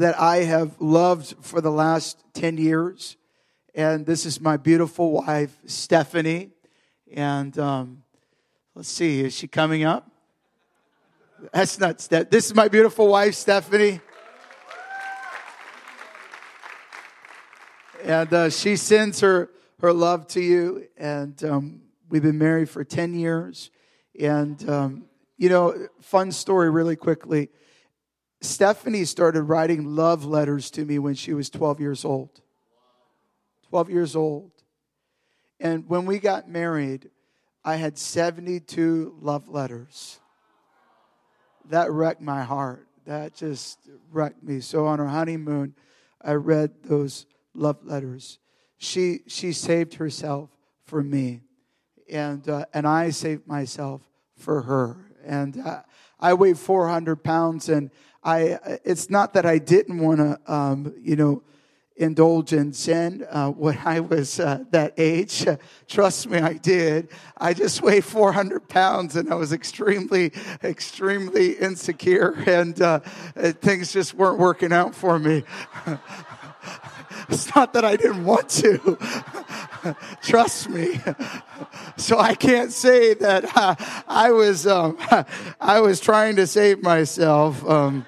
that I have loved for the last 10 years. And this is my beautiful wife, Stephanie. And um, let's see, is she coming up? That's not Steph. This is my beautiful wife, Stephanie. And uh, she sends her, her love to you. And um, we've been married for 10 years. And, um, you know, fun story really quickly. Stephanie started writing love letters to me when she was 12 years old. 12 years old. And when we got married, I had 72 love letters. That wrecked my heart. That just wrecked me. So on our honeymoon, I read those love letters. She, she saved herself for me, and, uh, and I saved myself for her. And uh, I weighed 400 pounds, and I, it's not that I didn't want to, um, you know, indulge in sin uh, when I was uh, that age. trust me, I did. I just weighed 400 pounds and I was extremely, extremely insecure, and uh, things just weren't working out for me. it's not that I didn't want to. Trust me. So I can't say that uh, I was um, I was trying to save myself. Um,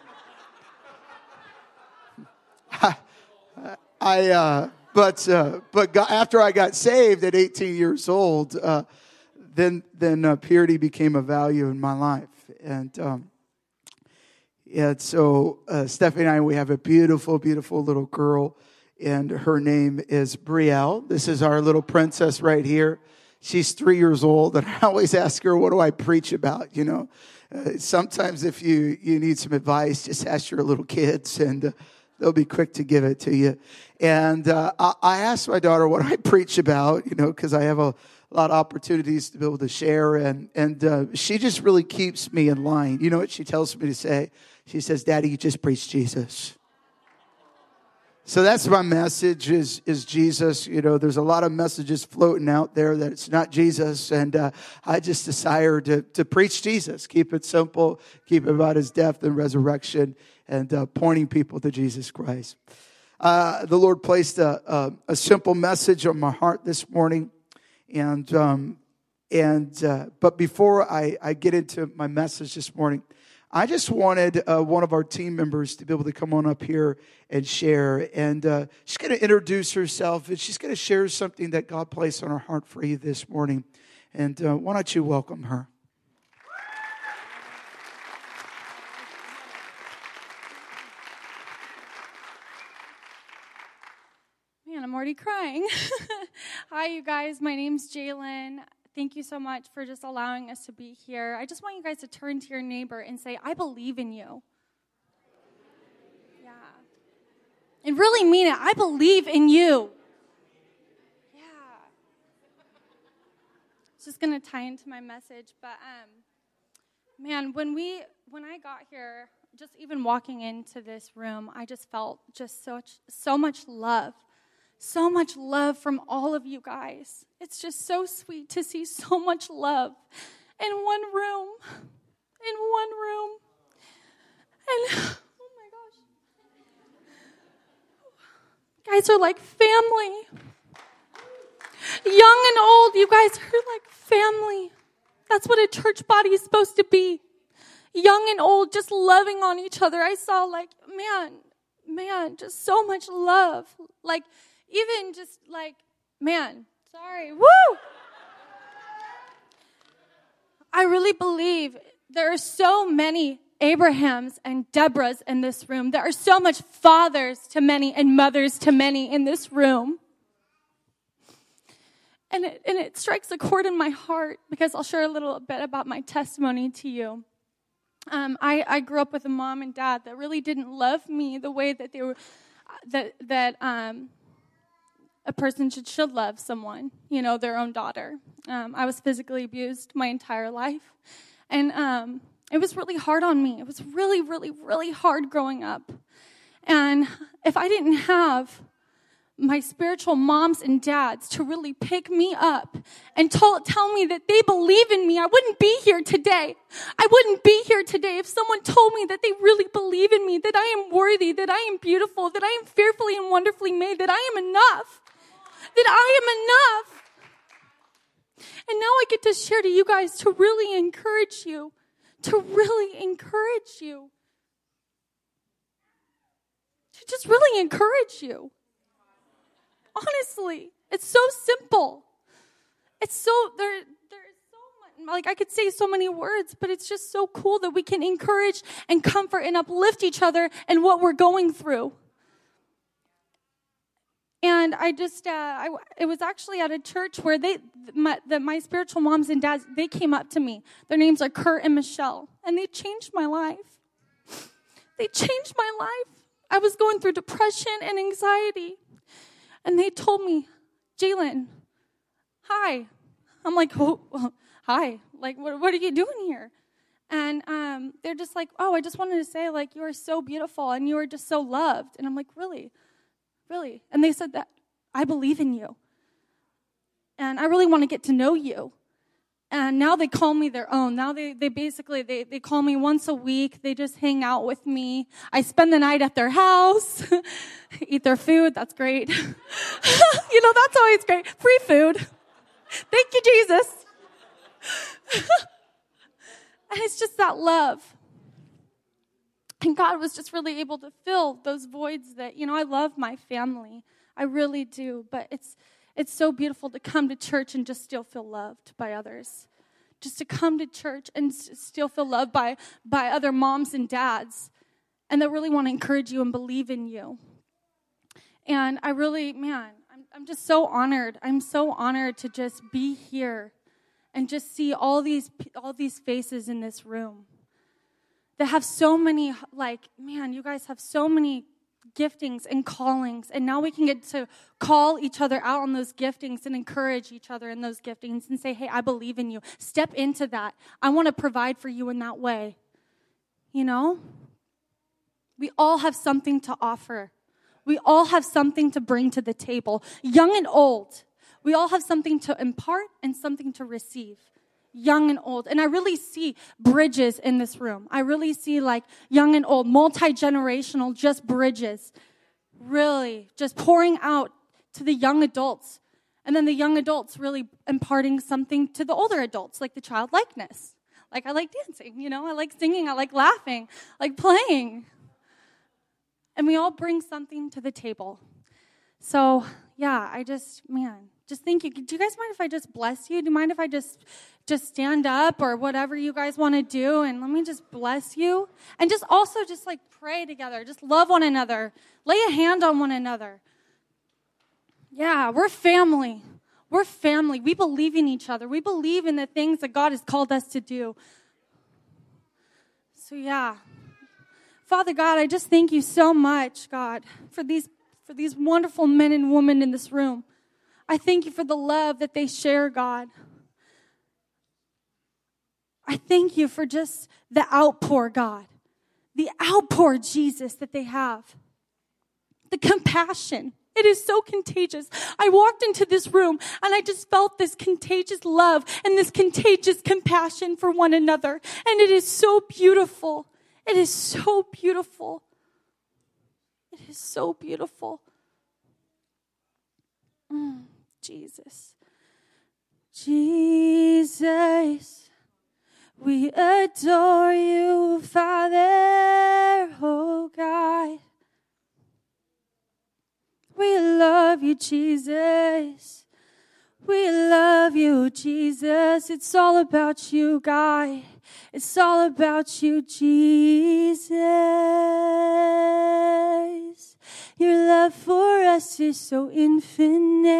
I, uh, but, uh, but got, after I got saved at 18 years old, uh, then, then uh, purity became a value in my life. And, um, and so uh, Stephanie and I, we have a beautiful, beautiful little girl, and her name is Brielle. This is our little princess right here. She's three years old, and I always ask her, "What do I preach about?" You know, uh, sometimes if you you need some advice, just ask your little kids, and they'll be quick to give it to you. And uh, I, I, asked my daughter what I preach about, you know, because I have a, lot of opportunities to be able to share, and and uh, she just really keeps me in line. You know what she tells me to say? She says, "Daddy, you just preach Jesus." So that's my message is, is Jesus. You know, there's a lot of messages floating out there that it's not Jesus. And uh, I just desire to, to preach Jesus. Keep it simple. Keep it about his death and resurrection and uh, pointing people to Jesus Christ. Uh, the Lord placed a, a, a, simple message on my heart this morning. And, um, and uh, but before I, I get into my message this morning, I just wanted uh, one of our team members to be able to come on up here and share. And uh, she's going to introduce herself and she's going to share something that God placed on her heart for you this morning. And uh, why don't you welcome her? Man, I'm already crying. Hi, you guys. My name's Jalen. Thank you so much for just allowing us to be here. I just want you guys to turn to your neighbor and say, I believe in you. Yeah. And really mean it. I believe in you. Yeah. It's just going to tie into my message, but um, man, when we when I got here, just even walking into this room, I just felt just such so much love so much love from all of you guys. It's just so sweet to see so much love in one room. In one room. And oh my gosh. Guys are like family. Young and old, you guys are like family. That's what a church body is supposed to be. Young and old, just loving on each other. I saw like, man, man, just so much love. Like, even just like, man, sorry, woo! I really believe there are so many Abrahams and Deborahs in this room. There are so much fathers to many and mothers to many in this room. And it, and it strikes a chord in my heart because I'll share a little bit about my testimony to you. Um, I, I grew up with a mom and dad that really didn't love me the way that they were, that, that um, a person should, should love someone, you know, their own daughter. Um, I was physically abused my entire life. And um, it was really hard on me. It was really, really, really hard growing up. And if I didn't have my spiritual moms and dads to really pick me up and tell, tell me that they believe in me, I wouldn't be here today. I wouldn't be here today if someone told me that they really believe in me, that I am worthy, that I am beautiful, that I am fearfully and wonderfully made, that I am enough, that I am enough. And now I get to share to you guys to really encourage you, to really encourage you, to just really encourage you. Honestly, it's so simple. It's so there there's so much like I could say so many words, but it's just so cool that we can encourage and comfort and uplift each other in what we're going through. And I just, uh, I, it was actually at a church where they, my, the, my spiritual moms and dads, they came up to me. Their names are Kurt and Michelle, and they changed my life. They changed my life. I was going through depression and anxiety. And they told me, Jalen, hi. I'm like, oh, hi. Like, what, what, are you doing here? And um, they're just like, oh, I just wanted to say, like, you are so beautiful and you are just so loved. And I'm like, really? Really? And they said that I believe in you. And I really want to get to know you. And now they call me their own. Now they, they basically they, they call me once a week. They just hang out with me. I spend the night at their house eat their food that's great. You know that's always great. Free food. Thank you jesus. And it's just that love and god was just really able to fill those voids that you know i love my family i really do but it's it's so beautiful to come to church and just still feel loved by others. Just to come to church and still feel loved by, by other moms and dads. And that really want to encourage you and believe in you. And I really, man, I'm, I'm just so honored. I'm so honored to just be here and just see all these, all these faces in this room that have so many, like, man, you guys have so many giftings and callings. And now we can get to call each other out on those giftings and encourage each other in those giftings and say, hey, I believe in you. Step into that. I want to provide for you in that way. You know? We all have something to offer. We all have something to bring to the table, young and old. We all have something to impart and something to receive young and old. And I really see bridges in this room. I really see like young and old, multi generational, just bridges. Really, just pouring out to the young adults. And then the young adults really imparting something to the older adults, like the childlikeness. Like, I like dancing, you know, I like singing, I like laughing, like playing. And we all bring something to the table. So, yeah, I just, man, just thank you. Do you guys mind if I just bless you? Do you mind if I just just stand up or whatever you guys want to do and let me just bless you? And just also just like pray together. Just love one another. Lay a hand on one another. Yeah we're family. We're family. We believe in each other. We believe in the things that god has called us to do. So yeah. Father god i just thank you so much god for these for these wonderful men and women in this room i thank you for the love that they share god I thank you for just the outpour, God, the outpour, Jesus, that they have, the compassion. It is so contagious. I walked into this room and I just felt this contagious love and this contagious compassion for one another. And it is so beautiful. It is so beautiful. It is so beautiful. Mm, Jesus. Jesus. We adore you, Father, oh God. We love you, Jesus. We love you, Jesus. It's all about you, God. It's all about you, Jesus. Your love for us is so infinite.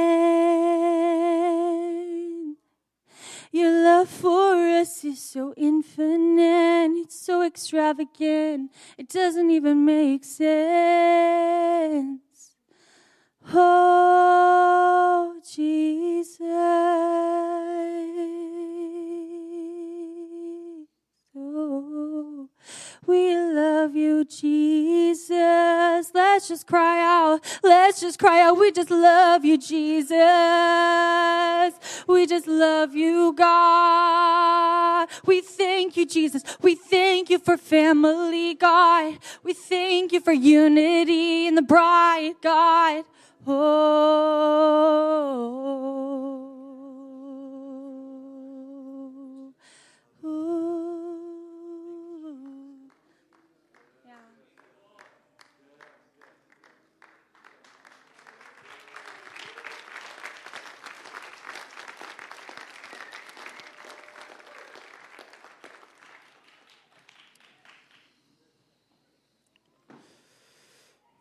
Your love for us is so infinite, it's so extravagant, it doesn't even make sense. Oh, Jesus. Oh, we love you, Jesus. Let's just cry out. Let's just cry out. We just love you, Jesus. We just love you, God. We thank you, Jesus. We thank you for family, God. We thank you for unity in the bride, God. Oh.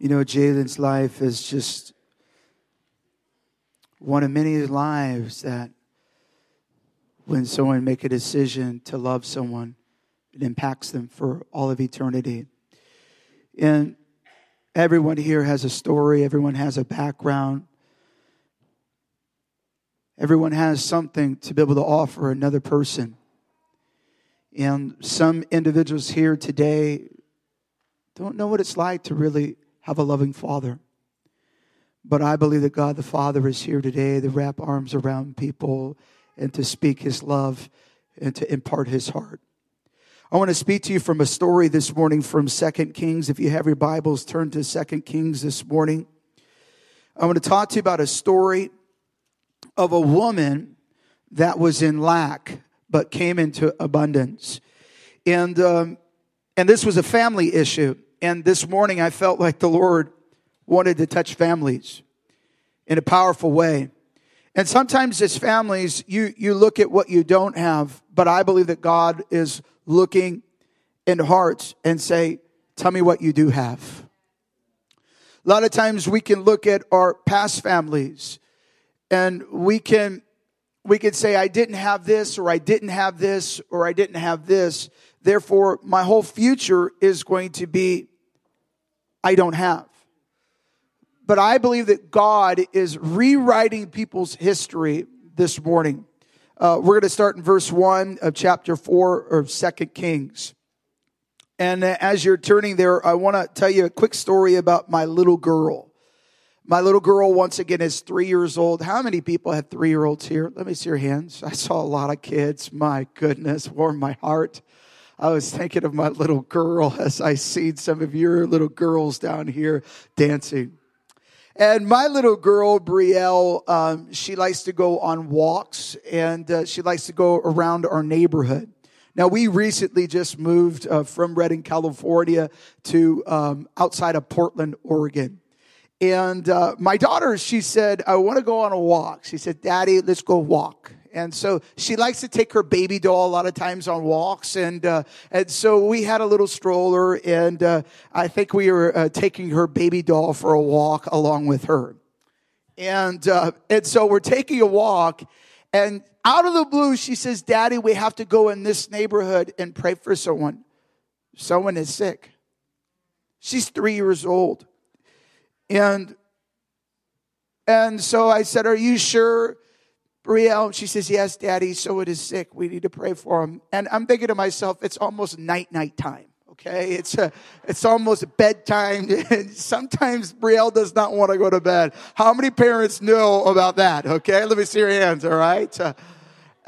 You know, Jalen's life is just one of many lives that when someone make a decision to love someone, it impacts them for all of eternity. And everyone here has a story, everyone has a background. Everyone has something to be able to offer another person. And some individuals here today don't know what it's like to really have a loving father. But I believe that God the Father is here today to wrap arms around people and to speak his love and to impart his heart. I want to speak to you from a story this morning from Second Kings. If you have your Bibles, turn to Second Kings this morning. I want to talk to you about a story of a woman that was in lack but came into abundance. And, um, and this was a family issue. And this morning I felt like the Lord wanted to touch families in a powerful way. And sometimes as families, you, you look at what you don't have, but I believe that God is looking in hearts and say, tell me what you do have. A lot of times we can look at our past families and we can we can say I didn't have this or I didn't have this or I didn't have this. Therefore, my whole future is going to be I don't have. But I believe that God is rewriting people's history this morning. Uh, we're going to start in verse 1 of chapter 4 of Second Kings. And as you're turning there, I want to tell you a quick story about my little girl. My little girl, once again, is three years old. How many people have three year olds here? Let me see your hands. I saw a lot of kids. My goodness, warm my heart. I was thinking of my little girl as I seen some of your little girls down here dancing. And my little girl, Brielle, um, she likes to go on walks and uh, she likes to go around our neighborhood. Now, we recently just moved uh, from Redding, California to um, outside of Portland, Oregon. And uh, my daughter, she said, I want to go on a walk. She said, Daddy, let's go walk. And so she likes to take her baby doll a lot of times on walks. And, uh, and so we had a little stroller and, uh, I think we were uh, taking her baby doll for a walk along with her. And, uh, and so we're taking a walk and out of the blue, she says, Daddy, we have to go in this neighborhood and pray for someone. Someone is sick. She's three years old. And, and so I said, Are you sure? Brielle, she says, Yes, Daddy, so it is sick. We need to pray for him. And I'm thinking to myself, it's almost night, night time. Okay, it's a, it's almost bedtime. Sometimes Brielle does not want to go to bed. How many parents know about that? Okay, let me see your hands. All right. Uh,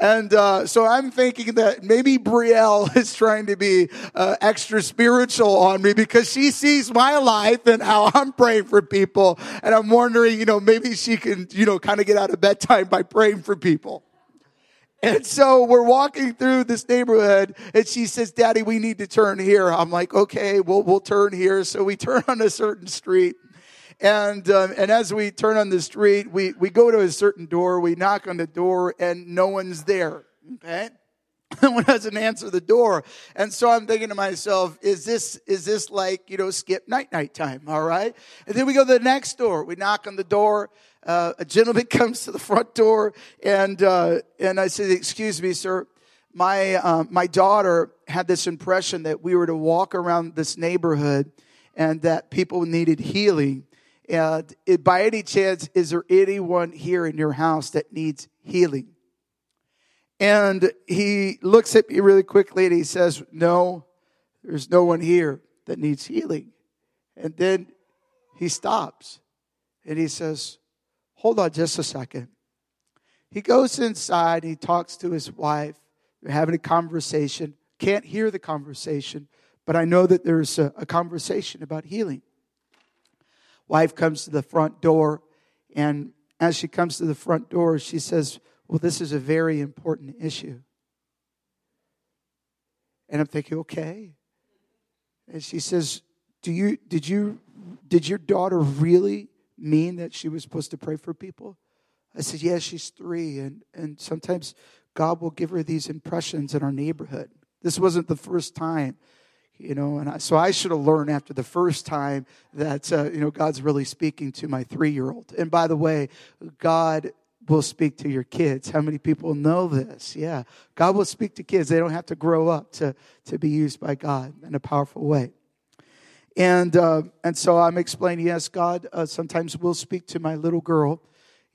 and uh, so I'm thinking that maybe Brielle is trying to be uh, extra spiritual on me because she sees my life and how I'm praying for people. And I'm wondering, you know, maybe she can, you know, kind of get out of bedtime by praying for people. And so we're walking through this neighborhood and she says, Daddy, we need to turn here. I'm like, okay, we'll, we'll turn here. So we turn on a certain street and, um, and as we turn on the street, we, we go to a certain door, we knock on the door, and no one's there. Okay? No one doesn't answer the door. And so I'm thinking to myself, is this, is this like, you know, skip night night time? All right. And then we go to the next door. We knock on the door. Uh, a gentleman comes to the front door and, uh, and I said, excuse me, sir. My, uh, my daughter had this impression that we were to walk around this neighborhood and that people needed healing. And it, by any chance, is there anyone here in your house that needs healing? And he looks at me really quickly and he says, No, there's no one here. that needs healing. And then he stops and he says, Hold on just a second. He goes inside, he talks to his wife. They're having a conversation. Can't hear the conversation, but I know that there's a, a conversation about healing. Wife comes to the front door, and as she comes to the front door, she says, Well, this is a very important issue. And I'm thinking, okay. And she says, Do you did you did your daughter really mean that she was supposed to pray for people? I said, yeah, she's three, and, and sometimes God will give her these impressions in our neighborhood. This wasn't the first time, you know, and I, so I should have learned after the first time that, uh, you know, God's really speaking to my three year old. And by the way, God will speak to your kids. How many people know this? Yeah. God will speak to kids. They don't have to grow up to, to be used by God in a powerful way. And, uh, and so I'm explaining, yes, God uh, sometimes will speak to my little girl,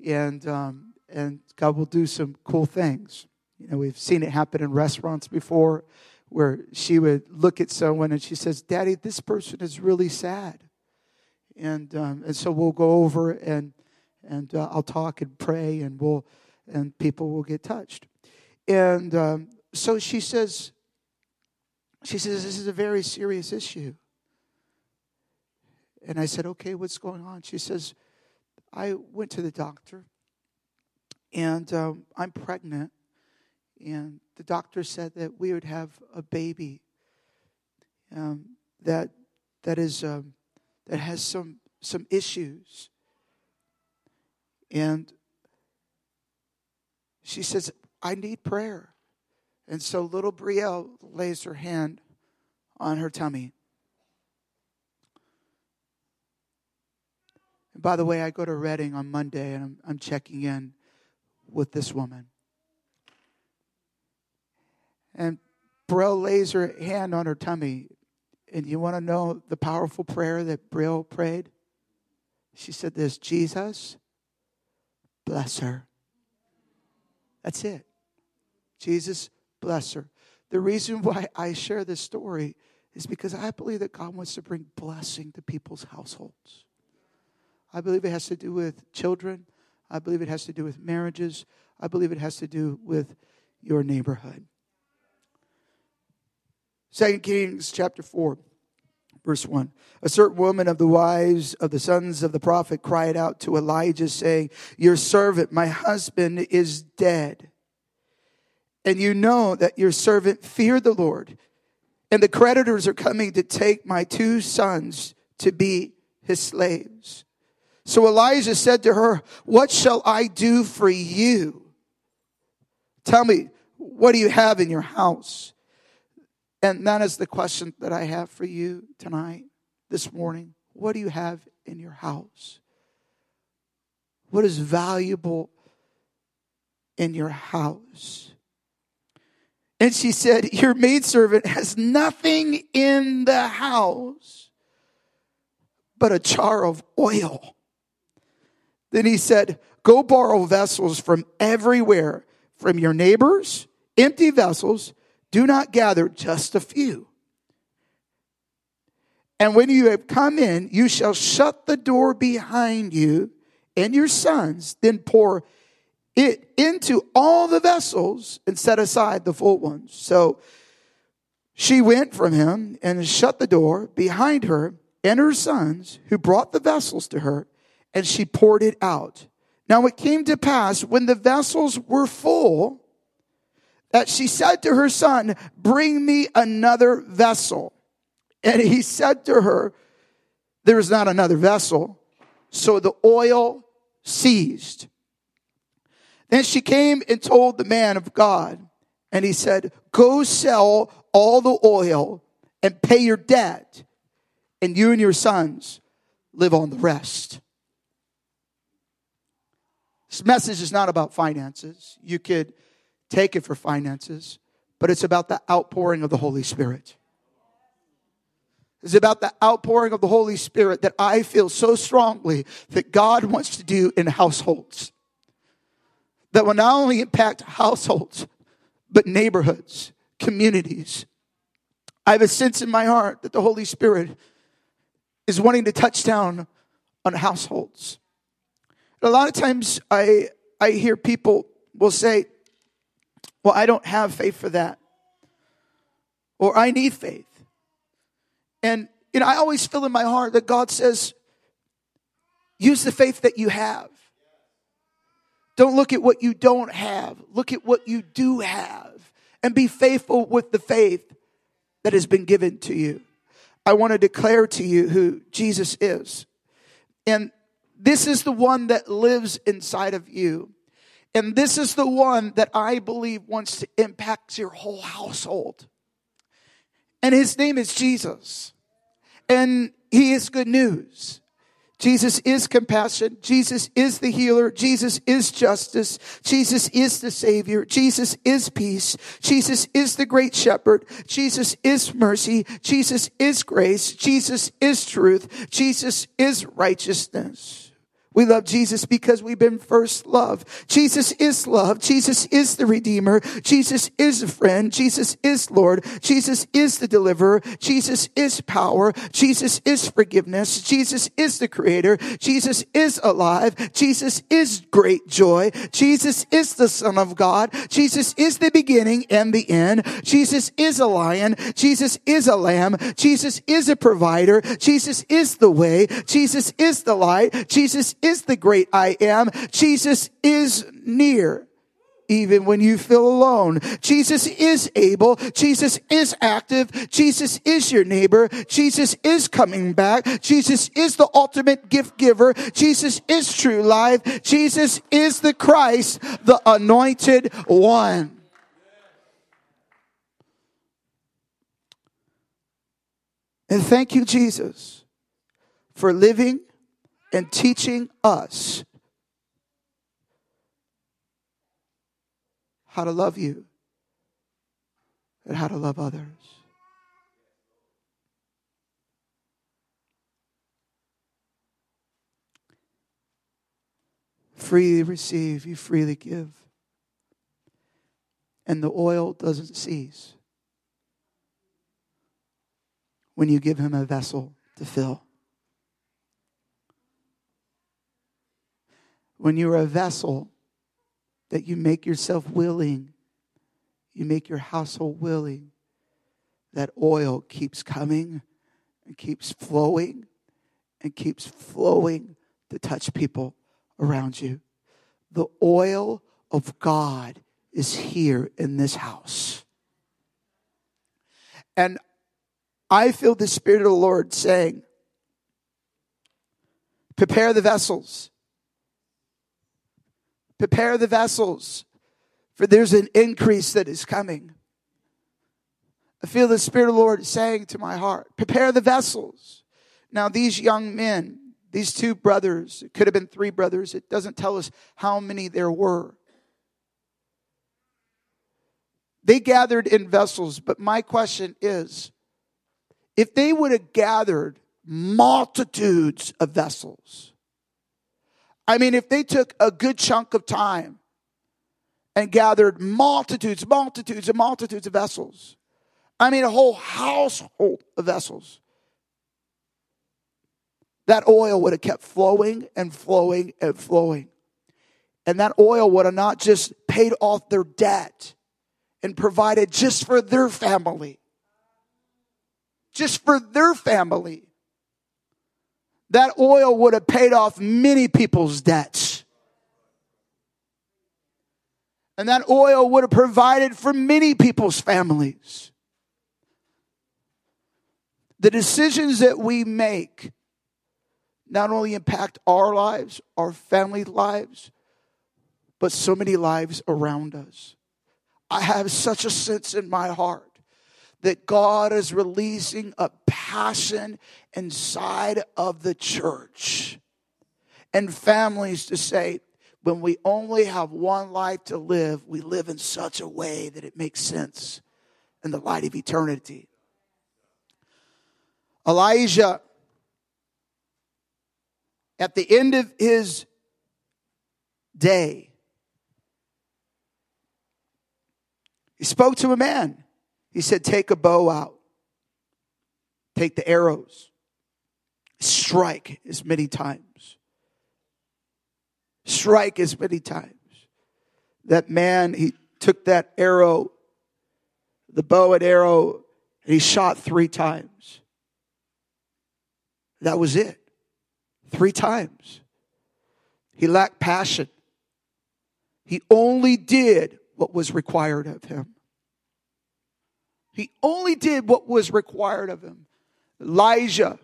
and, um, and God will do some cool things. You know, we've seen it happen in restaurants before where she would look at someone and she says, Daddy, this person is really sad. And, um, and so we'll go over and, and uh, I'll talk and pray and we'll, and people will get touched. And um, so she says, she says, this is a very serious issue. And I said, okay, what's going on? She says, I went to the doctor and um, I'm pregnant. And the doctor said that we would have a baby um, that, that, is, um, that has some, some issues. And she says, I need prayer. And so little Brielle lays her hand on her tummy. And by the way, I go to Redding on Monday and I'm, I'm checking in with this woman. And Brielle lays her hand on her tummy. And you want to know the powerful prayer that Brielle prayed? She said this Jesus, bless her. That's it. Jesus, bless her. The reason why I share this story is because I believe that God wants to bring blessing to people's households. I believe it has to do with children. I believe it has to do with marriages. I believe it has to do with your neighborhood. Second Kings chapter 4, verse 1. A certain woman of the wives of the sons of the prophet cried out to Elisha, saying, Your servant, my husband, is dead. And you know that your servant feared the Lord, and the creditors are coming to take my two sons to be his slaves. So Elisha said to her, What shall I do for you? Tell me, what do you have in your house? And that is the question that I have for you tonight, this morning. What do you have in your house? What is valuable in your house? And she said, Your maidservant has nothing in the house but a jar of oil then he said, Go borrow vessels from everywhere, from your neighbors, empty vessels. Do not gather just a few. And when you have come in, you shall shut the door behind you and your sons, then pour it into all the vessels and set aside the full ones. So she went from him and shut the door behind her and her sons, who brought the vessels to her and she poured it out. Now it came to pass when the vessels were full that she said to her son, Bring me another vessel. And he said to her, There is not another vessel. So the oil ceased. Then she came and told the man of God, and he said, Go sell all the oil and pay your debt, and you and your sons live on the rest. This message is not about finances. You could take it for finances, but it's about the outpouring of the Holy Spirit. It's about the outpouring of the Holy Spirit that I feel so strongly that God wants to do in households. That will not only impact households, but neighborhoods, communities. I have a sense in my heart that the Holy Spirit is wanting to touch down on households. A lot of times I, I hear people will say, well, I don't have faith for that. Or I need faith. And, you know, I always feel in my heart that God says, use the faith that you have. Don't look at what you don't have. Look at what you do have and be faithful with the faith that has been given to you. I want to declare to you who Jesus is. And this is the one that lives inside of you. And this is the one that I believe wants to impact your whole household. And his name is Jesus. And he is good news. Jesus is compassion. Jesus is the healer. Jesus is justice. Jesus is the savior. Jesus is peace. Jesus is the great shepherd. Jesus is mercy. Jesus is grace. Jesus is truth. Jesus is righteousness. We love Jesus because we've been first loved. Jesus is love. Jesus is the Redeemer. Jesus is a friend. Jesus is Lord. Jesus is the deliverer. Jesus is power. Jesus is forgiveness. Jesus is the creator. Jesus is alive. Jesus is great joy. Jesus is the son of God. Jesus is the beginning and the end. Jesus is a lion. Jesus is a lamb. Jesus is a provider. Jesus is the way. Jesus is the light. Jesus is the great I am. Jesus is near. Even when you feel alone. Jesus is able. Jesus is active. Jesus is your neighbor. Jesus is coming back. Jesus is the ultimate gift giver. Jesus is true life. Jesus is the Christ, the anointed one. And thank you, Jesus, for living and teaching us how to love you and how to love others. Freely receive, you freely give. And the oil doesn't cease when you give him a vessel to fill. When you're a vessel, that you make yourself willing, you make your household willing, that oil keeps coming and keeps flowing and keeps flowing to touch people around you. The oil of God is here in this house. And I feel the Spirit of the Lord saying, Prepare the vessels Prepare the vessels, for there's an increase that is coming. I feel the Spirit of the Lord saying to my heart, prepare the vessels. Now, these young men, these two brothers, it could have been three brothers, it doesn't tell us how many there were. They gathered in vessels, but my question is if they would have gathered multitudes of vessels, I mean, if they took a good chunk of time and gathered multitudes, multitudes, and multitudes of vessels, I mean, a whole household of vessels, that oil would have kept flowing and flowing and flowing. And that oil would have not just paid off their debt and provided just for their family, just for their family that oil would have paid off many people's debts. And that oil would have provided for many people's families. The decisions that we make not only impact our lives, our family lives, but so many lives around us. I have such a sense in my heart that God is releasing a passion inside of the church and families to say, when we only have one life to live, we live in such a way that it makes sense in the light of eternity. Elijah, at the end of his day, he spoke to a man. He said, Take a bow out. take the arrows, strike as many times. Strike as many times. That man, he took that arrow, the bow and arrow, and he shot three times. That was it. Three times. He lacked passion. He only did what was required of him. He only did what was required of him. Elijah,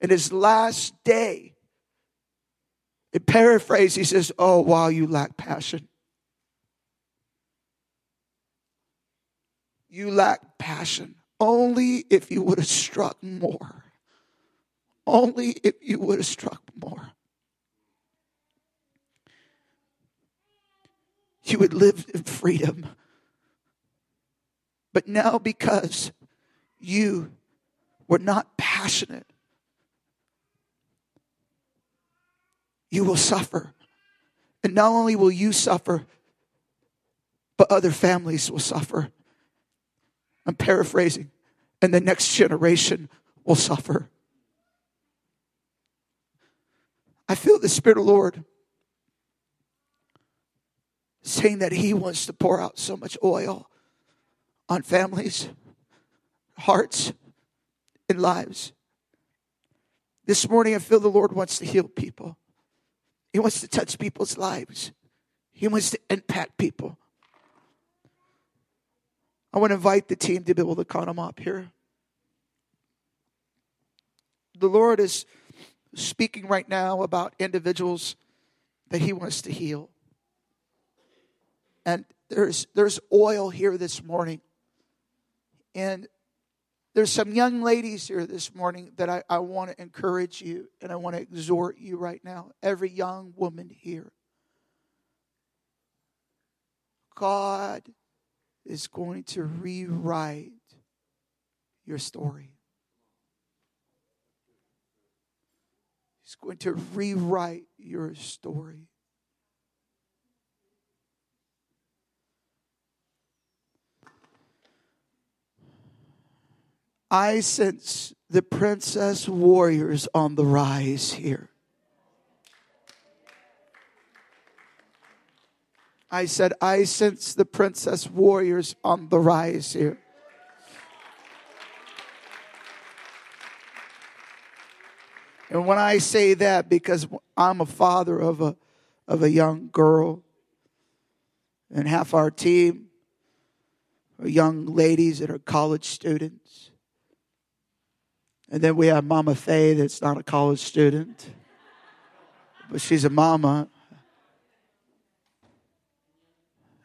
in his last day, in paraphrase, he says, Oh, wow, you lack passion. You lack passion. Only if you would have struck more. Only if you would have struck more. You would live in freedom. But now, because you were not passionate, you will suffer. And not only will you suffer, but other families will suffer. I'm paraphrasing. And the next generation will suffer. I feel the Spirit of the Lord saying that He wants to pour out so much oil on families, hearts, and lives. This morning, I feel the Lord wants to heal people. He wants to touch people's lives. He wants to impact people. I want to invite the team to be able to come up here. The Lord is speaking right now about individuals that He wants to heal. And there's, there's oil here this morning. And there's some young ladies here this morning that I, I want to encourage you and I want to exhort you right now. Every young woman here. God is going to rewrite your story. He's going to rewrite your story. I sense the princess warriors on the rise here. I said, I sense the princess warriors on the rise here. And when I say that, because I'm a father of a, of a young girl, and half our team are young ladies that are college students. And then we have Mama Faye that's not a college student, but she's a mama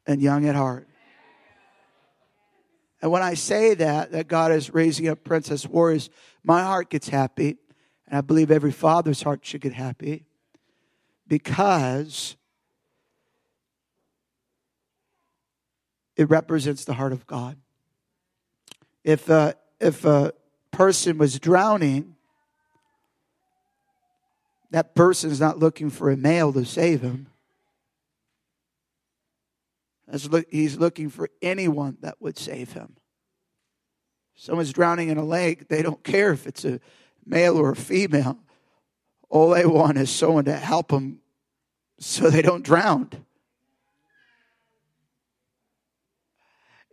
and young at heart. And when I say that, that God is raising up princess warriors, my heart gets happy. And I believe every father's heart should get happy because it represents the heart of God. If, uh, if a person was drowning, that person is not looking for a male to save him. He's looking for anyone that would save him. Someone's drowning in a lake, they don't care if it's a male or a female. All they want is someone to help them so they don't drown.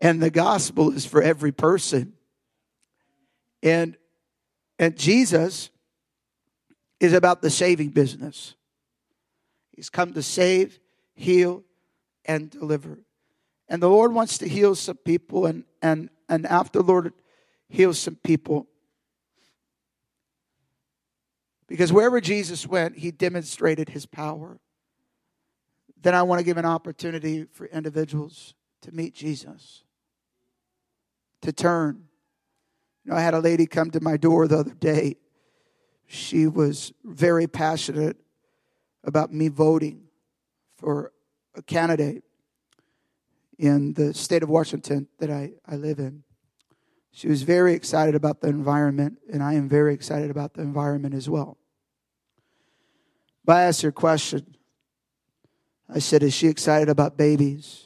And the gospel is for every person. And and Jesus is about the saving business. He's come to save, heal, and deliver. And the Lord wants to heal some people, and and and after the Lord heals some people. Because wherever Jesus went, he demonstrated his power. Then I want to give an opportunity for individuals to meet Jesus, to turn you know, I had a lady come to my door the other day. She was very passionate about me voting for a candidate in the state of Washington that I, I live in. She was very excited about the environment, and I am very excited about the environment as well. But I asked her a question. I said, Is she excited about babies?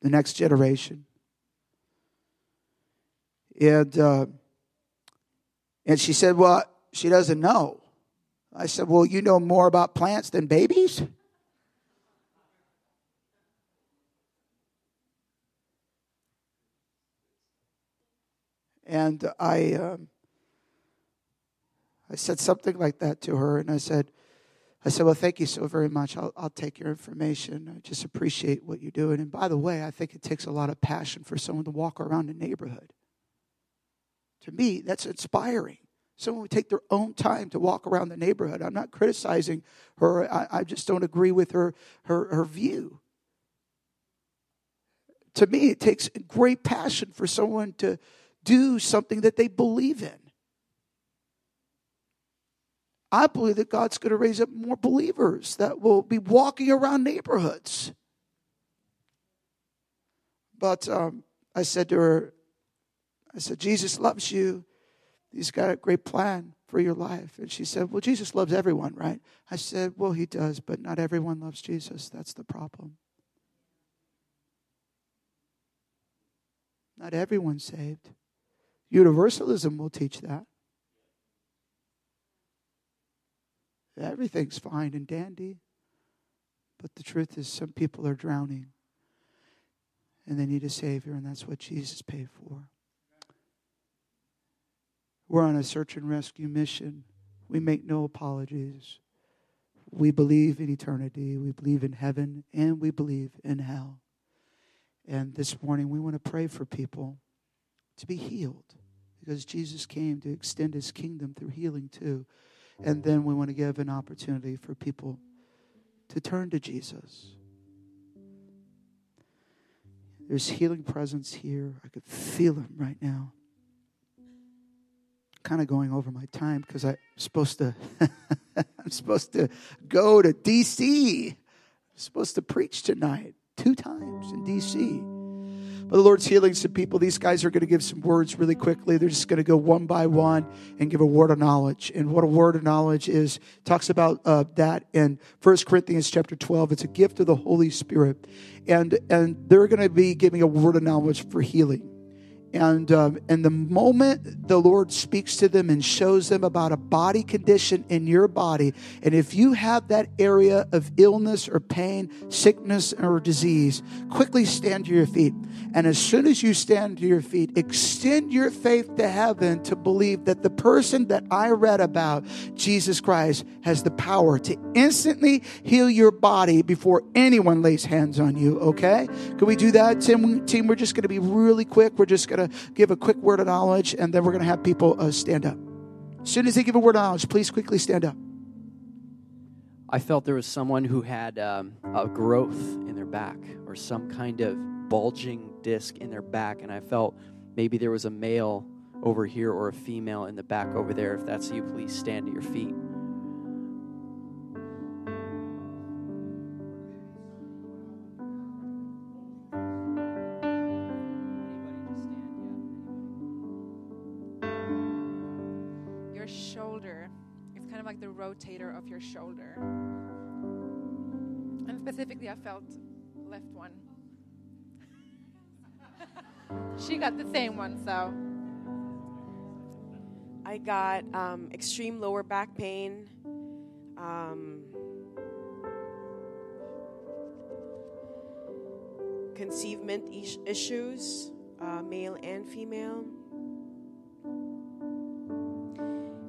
The next generation. And, uh, and she said, Well, she doesn't know. I said, Well, you know more about plants than babies? And I, um, I said something like that to her, and I said, I said, Well, thank you so very much. I'll, I'll take your information. I just appreciate what you're doing. And by the way, I think it takes a lot of passion for someone to walk around a neighborhood. To me, that's inspiring. Someone would take their own time to walk around the neighborhood. I'm not criticizing her, I, I just don't agree with her, her, her view. To me, it takes great passion for someone to do something that they believe in. I believe that God's going to raise up more believers that will be walking around neighborhoods. But um, I said to her, I said, Jesus loves you. He's got a great plan for your life. And she said, Well, Jesus loves everyone, right? I said, Well, he does, but not everyone loves Jesus. That's the problem. Not everyone's saved. Universalism will teach that. Everything's fine and dandy. But the truth is, some people are drowning and they need a Savior, and that's what Jesus paid for. We're on a search and rescue mission. We make no apologies. We believe in eternity, we believe in heaven, and we believe in hell. And this morning, we want to pray for people to be healed because Jesus came to extend his kingdom through healing too. And then we want to give an opportunity for people to turn to Jesus. There's healing presence here. I could feel him right now. Kind of going over my time because I'm supposed to I'm supposed to go to DC. I'm supposed to preach tonight two times in DC. But the Lord's healing some people. These guys are going to give some words really quickly. They're just going to go one by one and give a word of knowledge. And what a word of knowledge is, talks about uh, that in 1 Corinthians chapter 12. It's a gift of the Holy Spirit. And, and they're going to be giving a word of knowledge for healing. And, um, and the moment the Lord speaks to them and shows them about a body condition in your body, and if you have that area of illness or pain, sickness or disease, quickly stand to your feet. And as soon as you stand to your feet, extend your faith to heaven to believe that the person that I read about, Jesus Christ, has the power to instantly heal your body before anyone lays hands on you, okay? Can we do that, Tim? Team, we're just to be really quick. We're just going to give a quick word of knowledge, and then we're going to have people uh, stand up. As soon as they give a word of knowledge, please quickly stand up. I felt there was someone who had um, a growth in their back or some kind of bulging disc in their back, and I felt maybe there was a male over here or a female in the back over there. If that's you, please stand to your feet. Rotator of your shoulder. And specifically, I felt left one. she got the same one, so. I got um, extreme lower back pain. Um, conceivement issues, uh, male and female,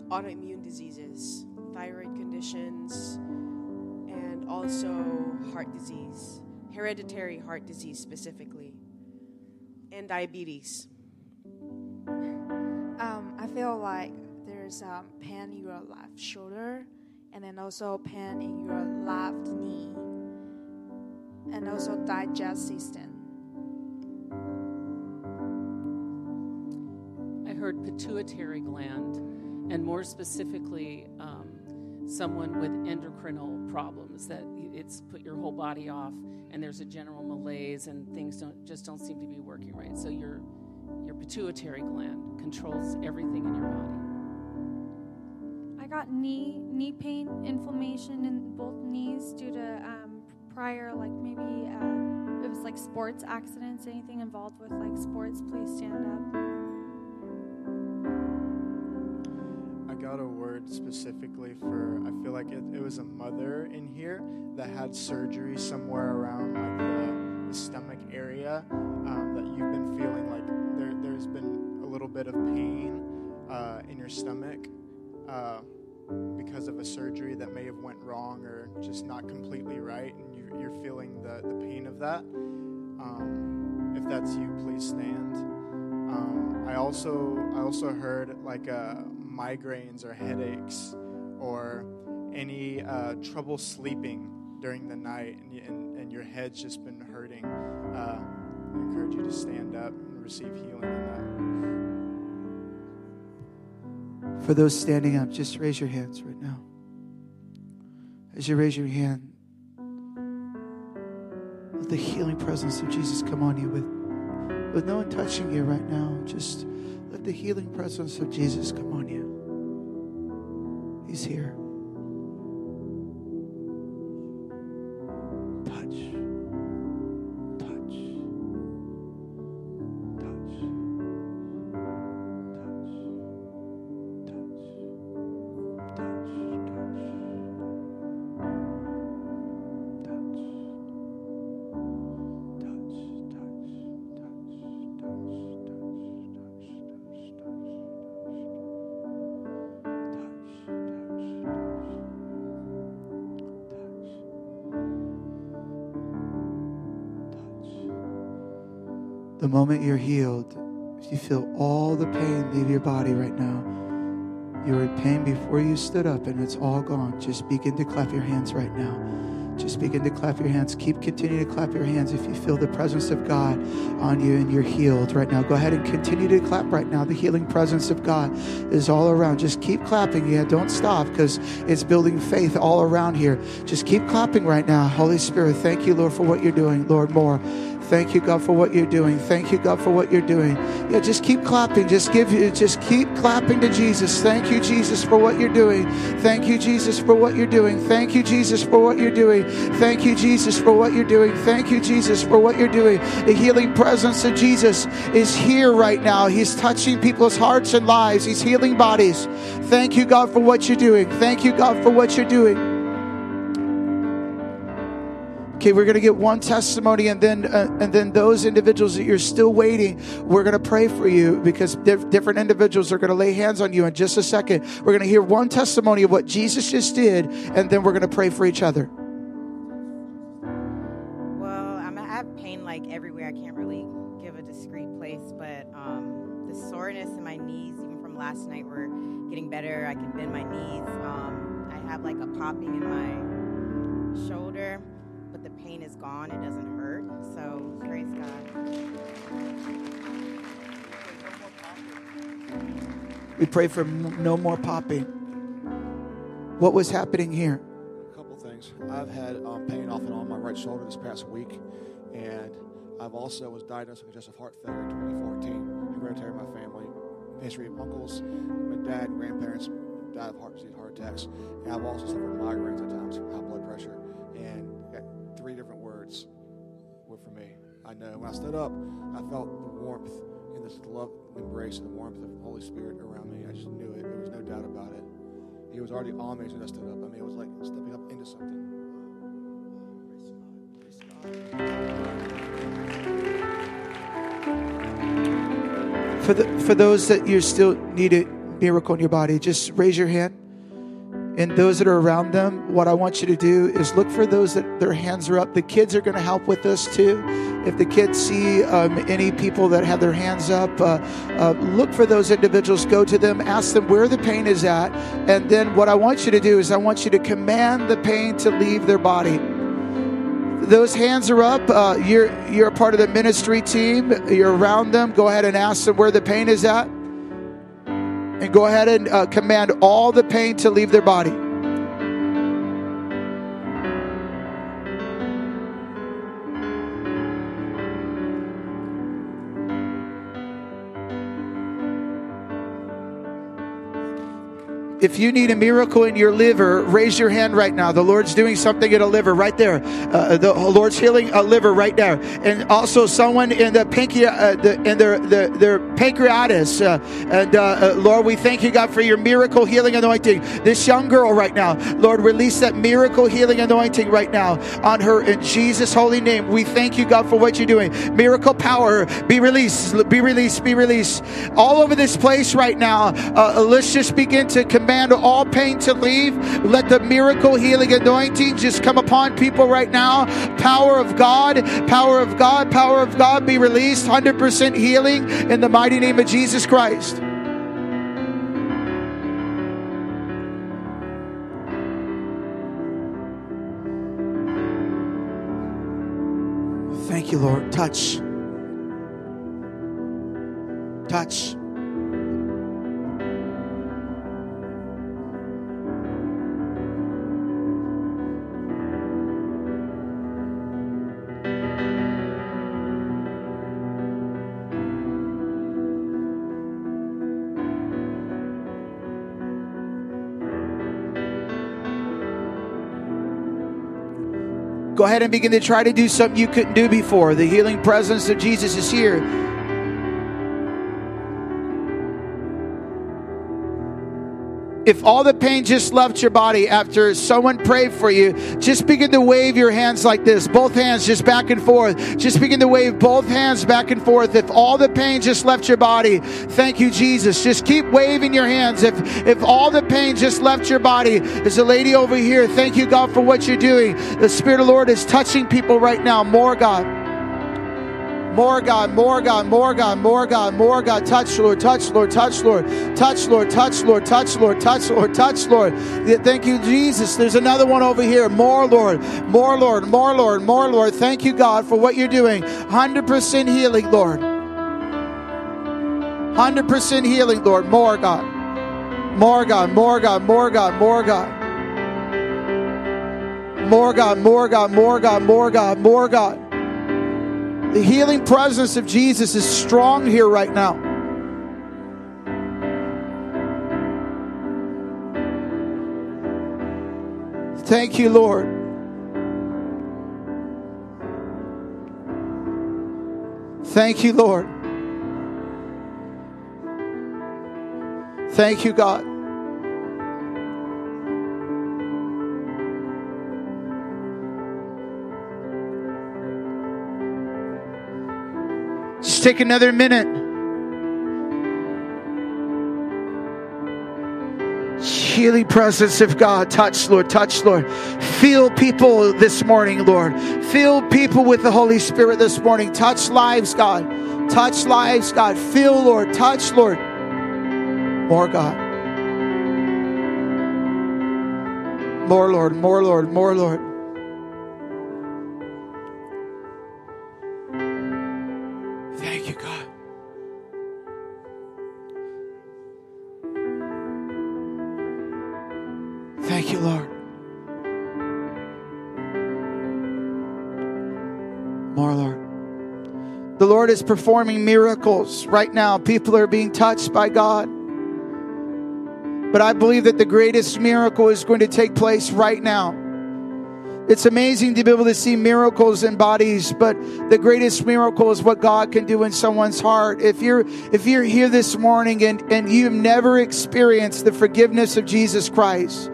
autoimmune diseases thyroid conditions, and also heart disease, hereditary heart disease specifically, and diabetes. Um, I feel like there's um, pain in your left shoulder, and then also pain in your left knee, and also digest system. I heard pituitary gland, and more specifically, um, someone with endocrinal problems that it's put your whole body off and there's a general malaise and things don't just don't seem to be working right. So your your pituitary gland controls everything in your body. I got knee knee pain inflammation in both knees due to um, prior like maybe uh, it was like sports accidents anything involved with like sports please stand up got a word specifically for, I feel like it, it was a mother in here that had surgery somewhere around like the, the stomach area um, that you've been feeling like there, there's been a little bit of pain uh, in your stomach uh, because of a surgery that may have went wrong or just not completely right and you, you're feeling the, the pain of that. Um, if that's you, please stand. Um, I also I also heard like uh, migraines or headaches or any uh, trouble sleeping during the night and, and, and your head's just been hurting. Uh, I encourage you to stand up and receive healing in that. For those standing up, just raise your hands right now. As you raise your hand, let the healing presence of Jesus come on you with, with no one touching you right now. Just let the healing presence of Jesus come on you. He's here. Moment you're healed, if you feel all the pain leave your body right now, you were in pain before you stood up and it's all gone. Just begin to clap your hands right now. Just begin to clap your hands. Keep continuing to clap your hands if you feel the presence of God on you and you're healed right now. Go ahead and continue to clap right now. The healing presence of God is all around. Just keep clapping. Yeah, don't stop because it's building faith all around here. Just keep clapping right now. Holy Spirit, thank you, Lord, for what you're doing. Lord, more. Thank you, God, for what you're doing. Thank you, God, for what you're doing. Yeah, just keep clapping. Just give you, just keep clapping to Jesus. Thank you, Jesus, for what you're doing. Thank you, Jesus, for what you're doing. Thank you, Jesus, for what you're doing. Thank you, Jesus, for what you're doing. Thank you, Jesus, for what you're doing. The healing presence of Jesus is here right now. He's touching people's hearts and lives. He's healing bodies. Thank you, God, for what you're doing. Thank you, God, for what you're doing. Okay, we're going to get one testimony, and then uh, and then those individuals that you're still waiting, we're going to pray for you because diff- different individuals are going to lay hands on you in just a second. We're going to hear one testimony of what Jesus just did, and then we're going to pray for each other. Well, I'm, I have pain like everywhere. I can't really give a discrete place, but um, the soreness in my knees, even from last night, were getting better. I can bend my knees. Um, I have like a popping in my shoulder, gone. It doesn't hurt. So praise God. We pray for no more popping. What was happening here? A couple things. I've had um, pain off and on my right shoulder this past week, and I've also was diagnosed with congestive heart failure in 2014. Hereditary in my family, history of uncles, my dad, grandparents died of heart disease, heart attacks, and I've also suffered migraines at times, high blood pressure, and three different words were for me. I know when I stood up, I felt the warmth and this love embrace and the warmth of the Holy Spirit around me. I just knew it. There was no doubt about it. He was already on me as I stood up. I mean, it was like stepping up into something. For the for those that you still need a miracle in your body, just raise your hand. And those that are around them, what I want you to do is look for those that their hands are up. The kids are going to help with this too. If the kids see um, any people that have their hands up, uh, uh, look for those individuals, go to them, ask them where the pain is at. And then what I want you to do is I want you to command the pain to leave their body those hands are up. Uh, you're you're a part of the ministry team. You're around them. Go ahead and ask them where the pain is at, and go ahead and uh, command all the pain to leave their body. If you need a miracle in your liver, raise your hand right now. The Lord's doing something in a liver right there. Uh, the Lord's healing a liver right there, and also someone in the pancreas, uh, the, in their the, their pancreatitis. Uh, and uh, uh, Lord, we thank you, God, for your miracle healing anointing. This young girl right now, Lord, release that miracle healing anointing right now on her in Jesus' holy name. We thank you, God, for what you're doing. Miracle power, be released, be released, be released. All over this place right now. Uh, let's just begin to command all pain to leave. Let the miracle healing anointing just come upon people right now. Power of God, power of God, power of God be released. 100% healing in the mighty name of Jesus Christ. Thank you, Lord. Touch. Touch. Go ahead and begin to try to do something you couldn't do before. The healing presence of Jesus is here. If all the pain just left your body after someone prayed for you, just begin to wave your hands like this, both hands just back and forth. Just begin to wave both hands back and forth. If all the pain just left your body, thank you, Jesus. Just keep waving your hands. If if all the pain just left your body, there's a lady over here. Thank you, God, for what you're doing. The Spirit of the Lord is touching people right now. More, God. More God, more God, more God, more God, more God. Touch, Lord, touch, Lord, touch, Lord, touch, Lord, touch, Lord, touch, Lord, touch, Lord, touch, Lord. Thank you, Jesus. There's another one over here. More, Lord, more, Lord, more, Lord, more, Lord. Thank you, God, for what you're doing. 100% healing, Lord. 100% healing, Lord. More, God. More, God, more, God, more, God, more, God. More, God, more, God, more, God, more, God, more, God. The healing presence of Jesus is strong here right now. Thank you, Lord. Thank you, Lord. Thank you, God. Just take another minute. Healing presence of God. Touch, Lord. Touch, Lord. Feel people this morning, Lord. Feel people with the Holy Spirit this morning. Touch lives, God. Touch lives, God. Feel, Lord. Touch, Lord. More, God. More, Lord. More, Lord. More, Lord. Is performing miracles right now. People are being touched by God. But I believe that the greatest miracle is going to take place right now. It's amazing to be able to see miracles in bodies, but the greatest miracle is what God can do in someone's heart. If you're if you're here this morning and, and you've never experienced the forgiveness of Jesus Christ,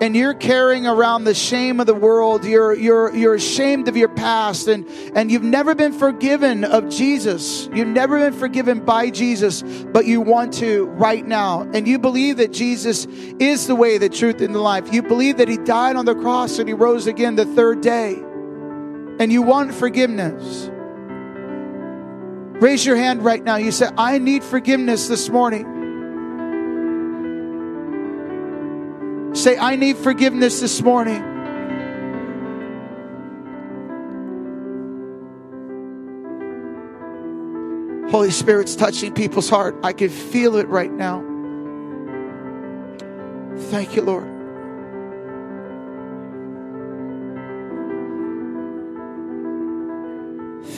and you're carrying around the shame of the world, you're you're you're ashamed of your past, and and you've never been forgiven of Jesus. You've never been forgiven by Jesus, but you want to right now, and you believe that Jesus is the way, the truth, and the life. You believe that He died on the cross and He rose again the third day, and you want forgiveness. Raise your hand right now. You say, "I need forgiveness this morning." Say, I need forgiveness this morning. Holy Spirit's touching people's heart. I can feel it right now. Thank you, Lord.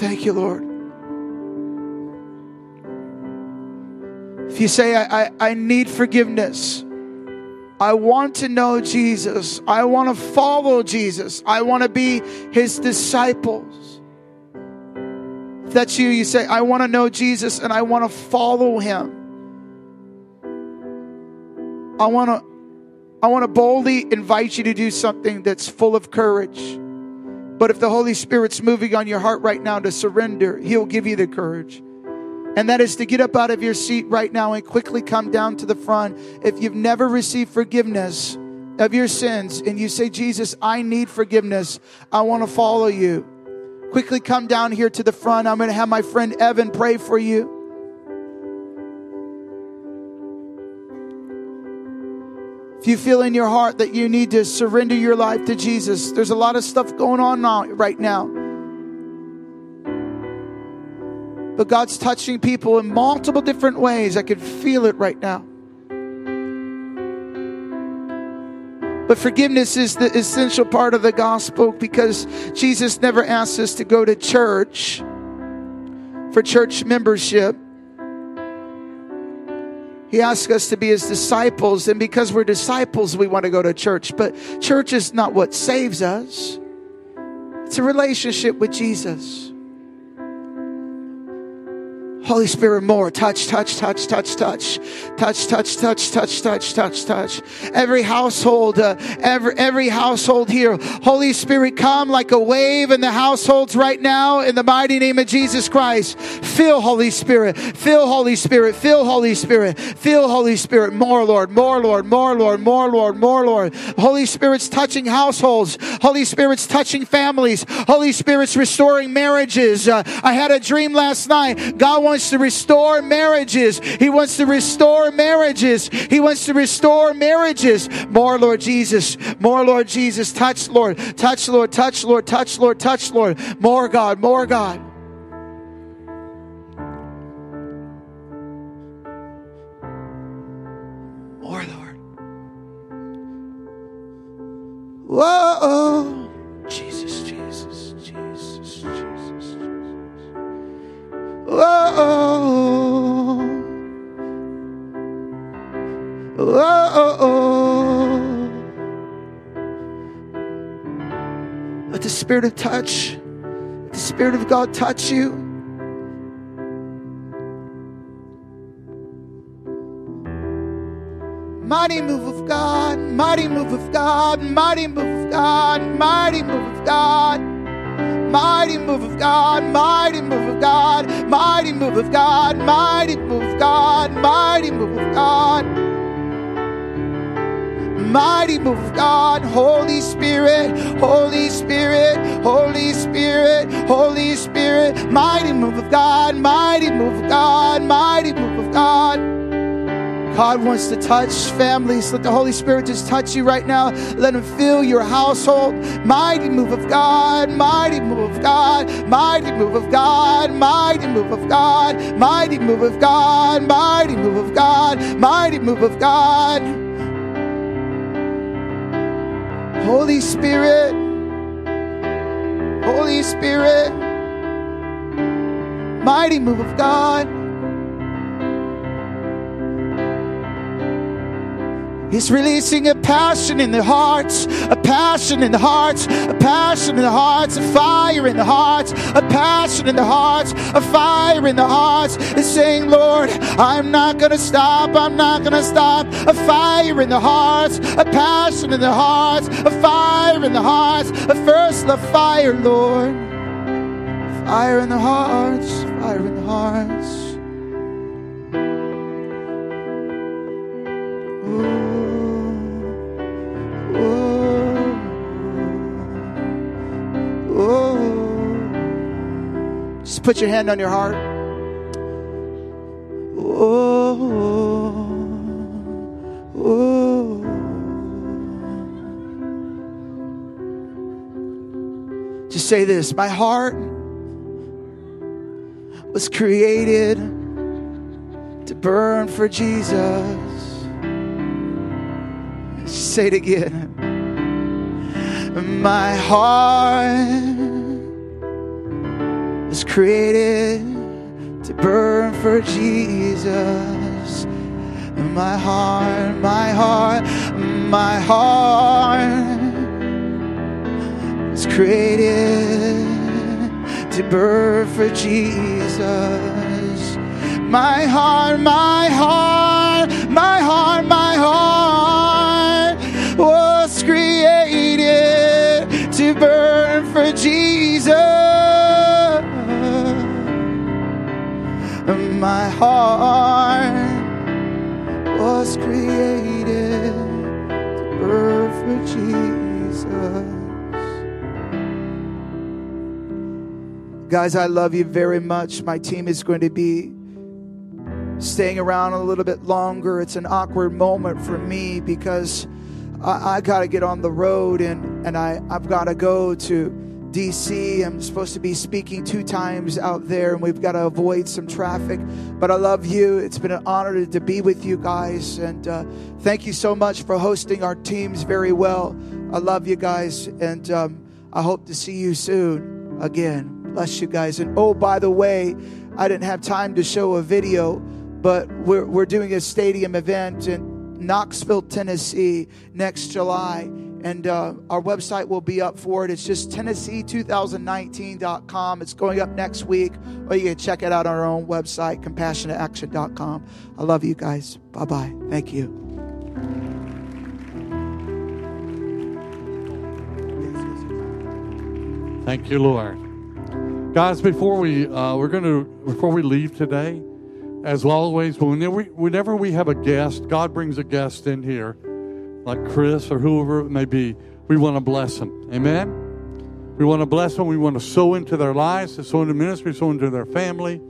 Thank you, Lord. If you say, I, I, I need forgiveness, I want to know Jesus. I want to follow Jesus. I want to be his disciples. If that's you, you say, I want to know Jesus and I want to follow him. I want to I want to boldly invite you to do something that's full of courage. But if the Holy Spirit's moving on your heart right now to surrender, He'll give you the courage. And that is to get up out of your seat right now and quickly come down to the front. If you've never received forgiveness of your sins and you say, Jesus, I need forgiveness, I want to follow you, quickly come down here to the front. I'm going to have my friend Evan pray for you. If you feel in your heart that you need to surrender your life to Jesus, there's a lot of stuff going on now, right now. But God's touching people in multiple different ways. I can feel it right now. But forgiveness is the essential part of the gospel because Jesus never asked us to go to church for church membership. He asks us to be his disciples, and because we're disciples, we want to go to church. But church is not what saves us, it's a relationship with Jesus. Holy Spirit, more touch, touch, touch, touch, touch, touch, touch, touch, touch, touch, touch, touch. Every household, uh, every every household here. Holy Spirit, come like a wave in the households right now in the mighty name of Jesus Christ. Fill Holy Spirit, fill Holy Spirit, fill Holy Spirit, fill Holy Spirit. More Lord, more Lord, more Lord, more Lord, more Lord. Holy Spirit's touching households. Holy Spirit's touching families. Holy Spirit's restoring marriages. Uh, I had a dream last night. God wants to restore marriages. He wants to restore marriages. He wants to restore marriages. More, Lord Jesus. More, Lord Jesus. Touch, Lord. Touch, Lord. Touch, Lord. Touch, Lord. Touch, Lord. More, God. More, God. More, Lord. Whoa. Jesus, Whoa. Whoa. Let the Spirit of touch, let the Spirit of God touch you. Mighty move of God, mighty move of God, mighty move of God, mighty move of God. Mighty move of God, mighty move of God, mighty move of God, mighty move of God, mighty move of God. Mighty move of God, Holy Spirit, Holy Spirit, Holy Spirit, Holy Spirit, mighty move of God, mighty move of God, mighty move of God. God wants to touch families. Let the Holy Spirit just touch you right now. Let Him fill your household. Mighty move of God, mighty move of God, mighty move of God, mighty move of God, mighty move of God, mighty move of God, mighty move of God. Holy Spirit, Holy Spirit, mighty move of God. He's releasing a passion in the hearts, a passion in the hearts, a passion in the hearts, a fire in the hearts, a passion in the hearts, a fire in the hearts. It's saying, Lord, I'm not going to stop, I'm not going to stop. A fire in the hearts, a passion in the hearts, a fire in the hearts, a first love fire, Lord. Fire in the hearts, fire in the hearts. Put your hand on your heart. Oh, oh, oh. Just say this My heart was created to burn for Jesus. Say it again. My heart was created to burn for Jesus. My heart, my heart, my heart was created to burn for Jesus. My heart, my heart, my heart, my heart was created to burn for Jesus. My heart was created to burn for Jesus. Guys, I love you very much. My team is going to be staying around a little bit longer. It's an awkward moment for me because I, I got to get on the road and, and I, I've got to go to DC. I'm supposed to be speaking two times out there and we've got to avoid some traffic. But I love you. It's been an honor to be with you guys. And uh, thank you so much for hosting our teams very well. I love you guys. And um, I hope to see you soon again. Bless you guys. And oh, by the way, I didn't have time to show a video, but we're, we're doing a stadium event in Knoxville, Tennessee next July. And uh, our website will be up for it. It's just Tennessee2019.com. It's going up next week, or you can check it out on our own website, compassiontoaction.com. I love you guys. Bye bye. Thank you. Thank you, Lord. Guys, before we uh, we're going to before we leave today, as always, whenever we, whenever we have a guest, God brings a guest in here, like Chris or whoever it may be. We want to bless them. Amen. We want to bless them. We want to sow into their lives, to sow into ministry, sow into their family,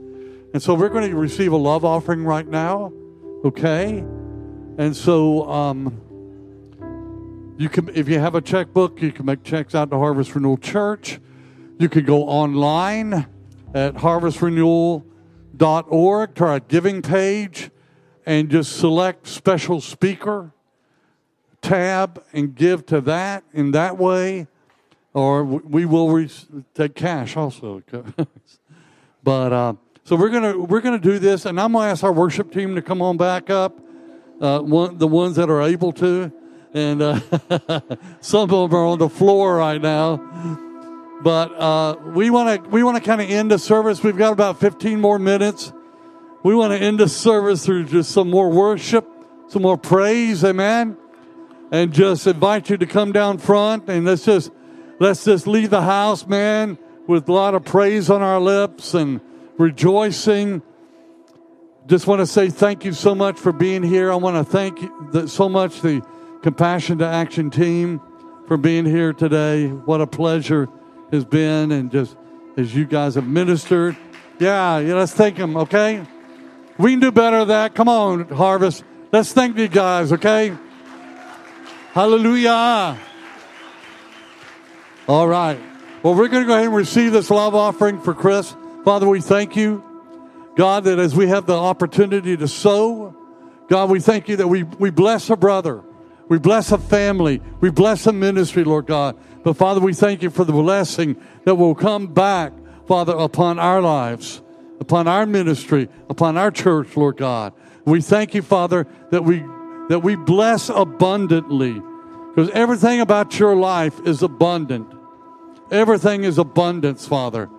and so we're going to receive a love offering right now. Okay, and so um, you can, if you have a checkbook, you can make checks out to Harvest Renewal Church. You can go online at harvestrenewal.org to our giving page and just select special speaker tab and give to that in that way. Or we will re- take cash also. but uh, so we're gonna we're gonna do this, and I'm gonna ask our worship team to come on back up, uh, one, the ones that are able to, and uh, some of them are on the floor right now. But uh, we want to we want to kind of end the service. We've got about 15 more minutes. We want to end the service through just some more worship, some more praise, amen. And just invite you to come down front and let's just let's just leave the house, man, with a lot of praise on our lips and rejoicing. Just want to say thank you so much for being here. I want to thank you so much the Compassion to Action team for being here today. What a pleasure has been and just as you guys have ministered. Yeah, yeah let's thank them, okay? We can do better than that. Come on, Harvest. Let's thank you guys, okay? Hallelujah. All right. Well, we're going to go ahead and receive this love offering for Chris. Father, we thank you, God, that as we have the opportunity to sow, God, we thank you that we, we bless a brother, we bless a family, we bless a ministry, Lord God. But Father, we thank you for the blessing that will come back, Father, upon our lives, upon our ministry, upon our church, Lord God. We thank you, Father, that we that we bless abundantly. Because everything about your life is abundant. Everything is abundance, Father.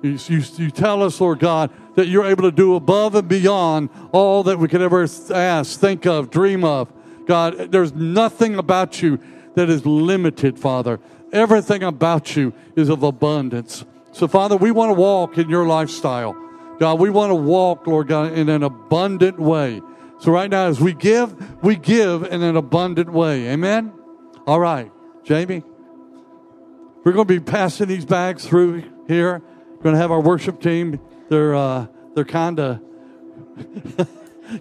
You, you, you, tell us, Lord God, that you're able to do above and beyond all that we could ever ask, think of, dream of. God, there's nothing about you that is limited, Father. Everything about you is of abundance. So, Father, we want to walk in your lifestyle. God, we want to walk, Lord God, in an abundant way. So, right now, as we give, we give in an abundant way. Amen? All right, Jamie. We're going to be passing these bags through here. We're going to have our worship team. They're, uh, they're kind of.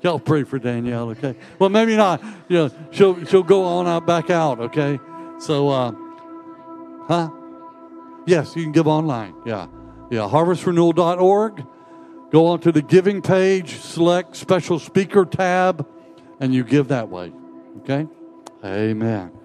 Y'all pray for Danielle, okay? Well, maybe not. You know, she'll she'll go on out back out, okay? So, uh, Huh? Yes, you can give online. Yeah. Yeah. Harvestrenewal.org. Go onto the giving page, select special speaker tab, and you give that way. Okay? Amen.